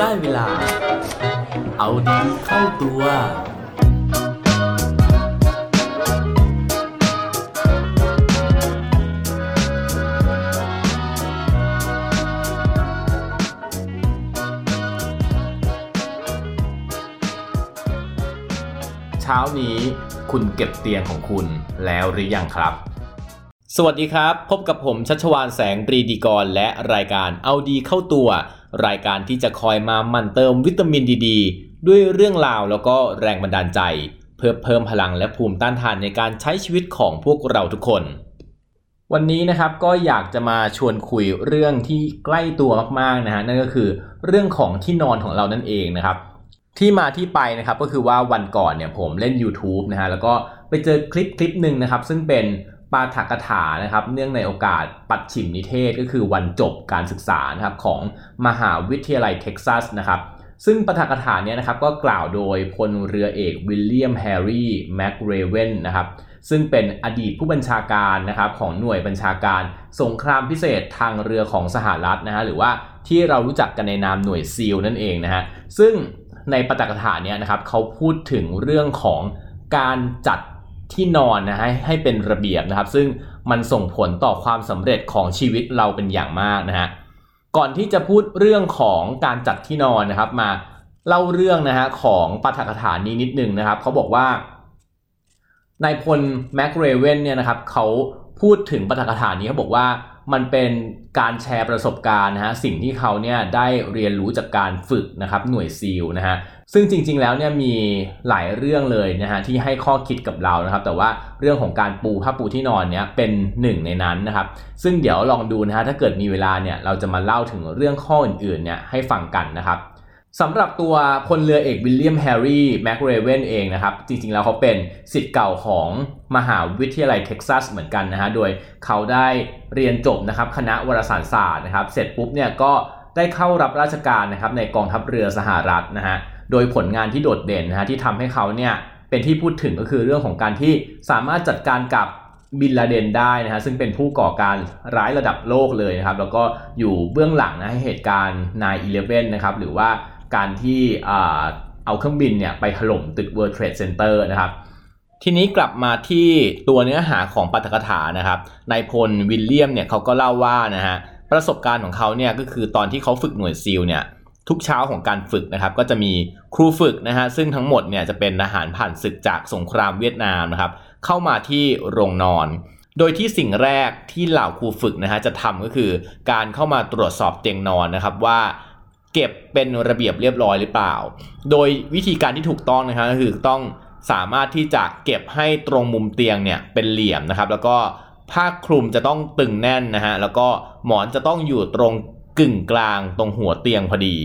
ได้เวลา เอาดีเข้าตัว เช้านี้คุณเก็บเตียงของคุณแล้วหรือยังครับ สวัสดีครับ พบกับผมชัชวานแสงปรีดีกร และรายการเอาดีเข้าตัว รายการที่จะคอยมาหมั่นเติมวิตามินดีดด้วยเรื่องราวแล้วก็แรงบันดาลใจ เพื่อเพิ่มพลังและภูมิต้านทานในการใช้ชีวิตของพวกเราทุกคน วันนี้นะครับก็อยากจะมาชวนคุยเรื่องที่ใกล้ตัวมากๆนะฮะนั่นก็คือเรื่องของที่นอนของเรานั่นเองนะครับที่มาที่ไปนะครับก็คือว่าวันก่อนเนี่ยผมเล่น YouTube นะฮะแล้วก็ไปเจอคลิปคลิปหนึ่งนะครับซึ่งเป็น ปาฐกถานะครับ เนื่องในโอกาสปัจฉิมนิเทศก็คือวันจบการศึกษานะครับของมหาวิทยาลัยเท็กซัสนะครับ ซึ่งปาฐกถาเนี่ยนะครับก็กล่าวโดยพลเรือเอกวิลเลียมแฮร์รี่แมคเรเวนนะครับซึ่งเป็นอดีตผู้บัญชาการนะครับของหน่วยบัญชาการสงครามพิเศษทางเรือของสหรัฐนะฮะหรือว่าที่เรารู้จักกันในนามหน่วยซีลนั่นเองนะฮะซึ่งในปาฐกถาเนี่ยนะครับเขาพูดถึงเรื่องของการจัด ที่นอนนะฮะให้เป็นระเบียบนะครับ ซึ่งมันส่งผลต่อความสำเร็จของชีวิตเราเป็นอย่างมากนะฮะก่อนที่จะพูดเรื่องของการจัดที่นอนนะครับ มาเล่าเรื่องนะฮะของปาฐกถานี้นิดนึงนะครับเขาบอกว่านายพลแมคเรเวนเนี่ยนะครับเขาพูดถึงปาฐกถานี้เขาบอกว่ามันเป็นการแชร์ประสบการณ์นะฮะสิ่งที่เขาเนี่ยได้เรียนรู้จากการฝึกนะครับหน่วยซีลนะฮะ ซึ่งจริง ๆ แล้วเนี่ยมีหลายเรื่องเลยนะฮะที่ให้ข้อคิดกับเรานะครับ แต่ว่าเรื่องของการปูผ้าปูที่นอนเนี่ยเป็นหนึ่งในนั้นนะครับ ซึ่งเดี๋ยวลองดูนะฮะถ้าเกิดมีเวลาเนี่ยเราจะมาเล่าถึงเรื่องข้ออื่นๆเนี่ยให้ฟังกันนะครับสำหรับตัวพลเรือเอกวิลเลียมแฮร์รี่แมคเรเวนเองนะครับ จริงๆ แล้วเขาเป็นสิทธิ์เก่าของมหาวิทยาลัยเท็กซัสเหมือนกันนะฮะโดยเขาได้เรียนจบนะครับคณะวารสารศาสตร์นะครับ เสร็จปุ๊บเนี่ยก็ได้เข้ารับราชการนะครับในกองทัพเรือสหรัฐนะฮะ โดยผลงานที่โดดเด่นนะฮะที่ทำให้เขาเนี่ยเป็นที่พูดถึงก็คือเรื่องของการที่สามารถจัดการกับบินลาเดนได้นะฮะซึ่งเป็นผู้ก่อการร้ายระดับโลกเลยนะครับ แล้วก็อยู่เบื้องหลังนะให้เหตุการณ์9-11นะครับหรือว่าการที่เอาเครื่องบินเนี่ยไปถล่มตึก World Trade Center นะครับทีนี้กลับมาที่ตัวเนื้อหาของปาฐกถานะครับนายพลวิลเลียมเนี่ยเขาก็เล่าว่านะฮะประสบการณ์ของเขาเนี่ยก็คือตอนที่เขาฝึกหน่วยซีลเนี่ย ทุกเช้าของการฝึกนะครับ ก็จะมีครูฝึกนะฮะซึ่งทั้งหมดเนี่ยจะเป็นทหารผ่านศึกจากสงครามเวียดนามนะครับ เข้ามาที่โรงนอน โดยที่สิ่งแรกที่เหล่าครูฝึกนะฮะจะทำก็คือการเข้ามาตรวจสอบเตียงนอนนะครับว่าเก็บเป็นระเบียบเรียบร้อยหรือเปล่า โดยวิธีการที่ถูกต้องนะครับก็คือต้องสามารถที่จะเก็บให้ตรงมุมเตียงเนี่ยเป็นเหลี่ยมนะครับ แล้วก็ผ้าคลุมจะต้องตึงแน่นนะฮะแล้วก็หมอนจะต้องอยู่ตรง กึ่งกลางตรงหัวเตียงพอดี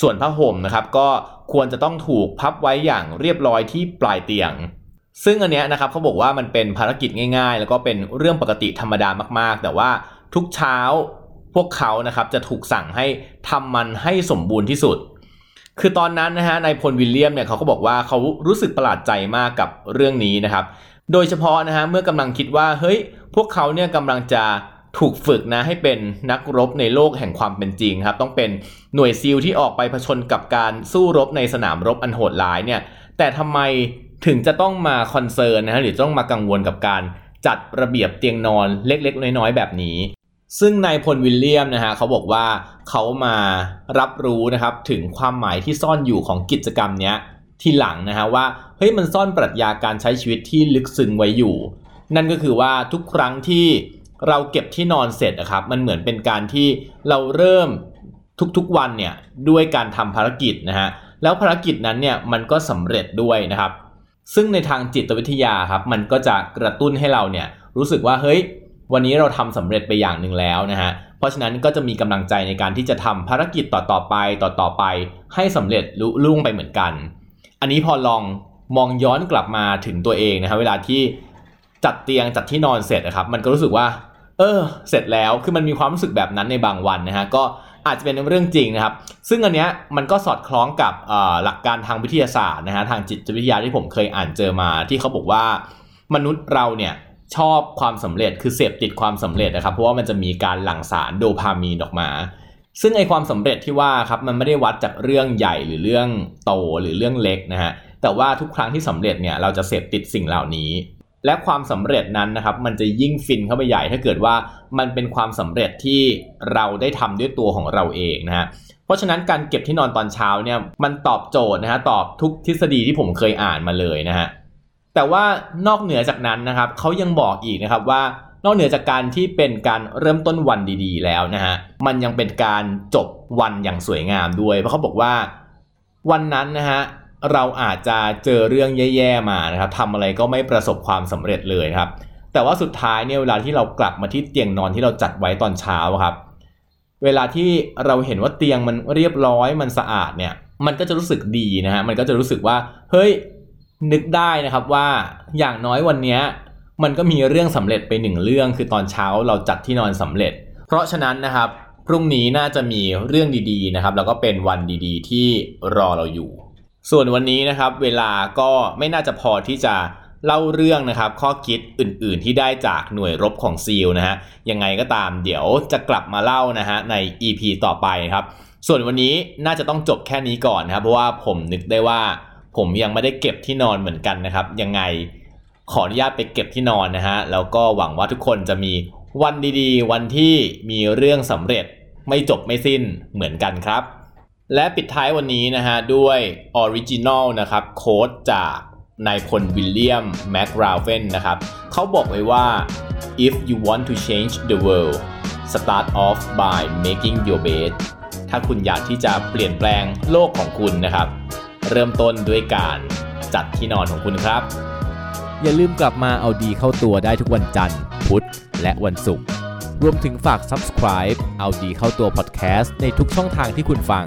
ส่วนผ้าห่มนะครับก็ควรจะต้องถูกพับไว้อย่างเรียบร้อยที่ปลายเตียง ซึ่งอันเนี้ยนะครับเขาบอกว่ามันเป็นภารกิจง่าย ๆ แล้วก็เป็นเรื่องปกติธรรมดามากๆ แต่ว่าทุกเช้าพวกเขานะครับจะถูกสั่งให้ทำมันให้สมบูรณ์ที่สุด คือตอนนั้นนะฮะนายพลวิลเลียมเนี่ยเขาก็บอกว่าเขารู้สึกประหลาดใจมากกับเรื่องนี้นะครับ โดยเฉพาะนะฮะเมื่อกำลังคิดว่าเฮ้ยพวกเขาเนี่ยกำลังจะ ถูกฝึกนะให้เป็นนักรบในโลกแห่งความเป็นจริงครับ ต้องเป็นหน่วยซีลที่ออกไปผจญกับการสู้รบในสนามรบอันโหดร้ายเนี่ย แต่ทำไมถึงจะต้องมา concern นะฮะหรือต้องมากังวลกับการจัดระเบียบเตียงนอนเล็กๆ น้อยๆ แบบนี้ ซึ่งนายพลวิลเลียมนะฮะเขาบอกว่าเขามารับรู้นะครับถึงความหมายที่ซ่อนอยู่ของกิจกรรมเนี้ยที่หลังนะฮะว่าเฮ้ยมันซ่อนปรัชญาการใช้ชีวิตที่ลึกซึ้งไว้อยู่ นั่นก็คือว่าทุกครั้งที่ เราเก็บที่นอนเสร็จนะครับ มันเหมือนเป็นการที่เราเริ่มทุกๆวันเนี่ยด้วยการทำภารกิจนะฮะแล้วภารกิจนั้นเนี่ยมันก็สำเร็จด้วยนะครับ ซึ่งในทางจิตวิทยาครับมันก็จะกระตุ้นให้เราเนี่ยรู้สึกว่าเฮ้ยวันนี้เราทำสำเร็จไปอย่างหนึ่งแล้วนะฮะ เพราะฉะนั้นก็จะมีกำลังใจในการที่จะทำภารกิจต่อๆไปต่อๆไป ให้สำเร็จลุล่วงไปเหมือนกัน อันนี้พอลองมองย้อนกลับมาถึงตัวเองนะฮะเวลาที่จัดเตียงจัดที่นอนเสร็จนะครับ มันก็รู้สึกว่า เออ เสร็จแล้วคือมันมีความรู้สึกแบบนั้นในบางวันนะฮะก็อาจจะเป็นเรื่องจริงนะครับ ซึ่งอันเนี้ยมันก็สอดคล้องกับหลักการทางวิทยาศาสตร์นะฮะทางจิตวิทยาที่ผมเคยอ่านเจอมา ที่เขาบอกว่ามนุษย์เราเนี่ยชอบความสำเร็จคือเสพติดความสำเร็จนะครับ เพราะว่ามันจะมีการหลั่งสารโดพามีนออกมา ซึ่งไอความสำเร็จที่ว่าครับมันไม่ได้วัดจากเรื่องใหญ่หรือเรื่องโตหรือเรื่องเล็กนะฮะแต่ว่าทุกครั้งที่สำเร็จเนี่ยเราจะเสพติดสิ่งเหล่านี้ และความสำเร็จนั้นนะครับมันจะยิ่งฟินเข้าไปใหญ่ถ้าเกิดว่ามันเป็นความสำเร็จที่เราได้ทำด้วยตัวของเราเองนะฮะเพราะฉะนั้นการเก็บที่นอนตอนเช้าเนี่ยมันตอบโจทย์นะฮะตอบทุกทฤษฎีที่ผมเคยอ่านมาเลยนะฮะแต่ว่านอกเหนือจากนั้นนะครับเขายังบอกอีกนะครับว่านอกเหนือจากการที่เป็นการเริ่มต้นวันดีๆ แล้วนะฮะมันยังเป็นการจบวันอย่างสวยงามด้วย เพราะเขาบอกว่าวันนั้นนะฮะ เราอาจจะเจอเรื่องแย่ๆมานะครับทำอะไรก็ไม่ประสบความสำเร็จเลยครับ แต่ว่าสุดท้ายเนี่ยเวลาที่เรากลับมาที่เตียงนอนที่เราจัดไว้ตอนเช้าครับ เวลาที่เราเห็นว่าเตียงมันเรียบร้อยมันสะอาดเนี่ย มันก็จะรู้สึกดีนะฮะมันก็จะรู้สึกว่าเฮ้ยนึกได้นะครับว่าอย่างน้อยวันนี้มันก็มีเรื่องสำเร็จไปหนึ่งเรื่อง คือตอนเช้าเราจัดที่นอนสำเร็จ เพราะฉะนั้นนะครับพรุ่งนี้น่าจะมีเรื่องดีๆนะครับ แล้วก็เป็นวันดีๆ ที่รอเราอยู่ ส่วนวันนี้นะครับเวลาก็ไม่น่าจะพอที่จะเล่าเรื่องนะครับข้อคิดอื่นๆที่ได้จากหน่วยรบของซีลนะฮะยังไงก็ตามเดี๋ยวจะกลับมาเล่านะฮะใน EP ต่อไปครับ ส่วนวันนี้น่าจะต้องจบแค่นี้ก่อนนะครับ เพราะว่าผมนึกได้ว่า ผมยังไม่ได้เก็บที่นอนเหมือนกันนะครับ ยังไงขออนุญาตไปเก็บที่นอนนะฮะแล้วก็หวังว่าทุกคนจะมีวันดีๆ วันที่มีเรื่องสำเร็จไม่จบไม่สิ้นเหมือนกันครับ และปิดท้ายวันนี้นะฮะด้วย original นะครับ quote จากนายพลวิลเลียมแมคเรเวนนะครับเขาบอกไว้ว่า if you want to change the world start off by making your bed ถ้าคุณอยากที่จะเปลี่ยนแปลงโลกของคุณนะครับ เริ่มต้นด้วยการจัดที่นอนของคุณครับ อย่าลืมกลับมาเอาดีเข้าตัวได้ทุกวันจันทร์พุธและวันศุกร์รวมถึงฝาก subscribe เอาดีเข้าตัว podcast ในทุกช่องทางที่คุณฟัง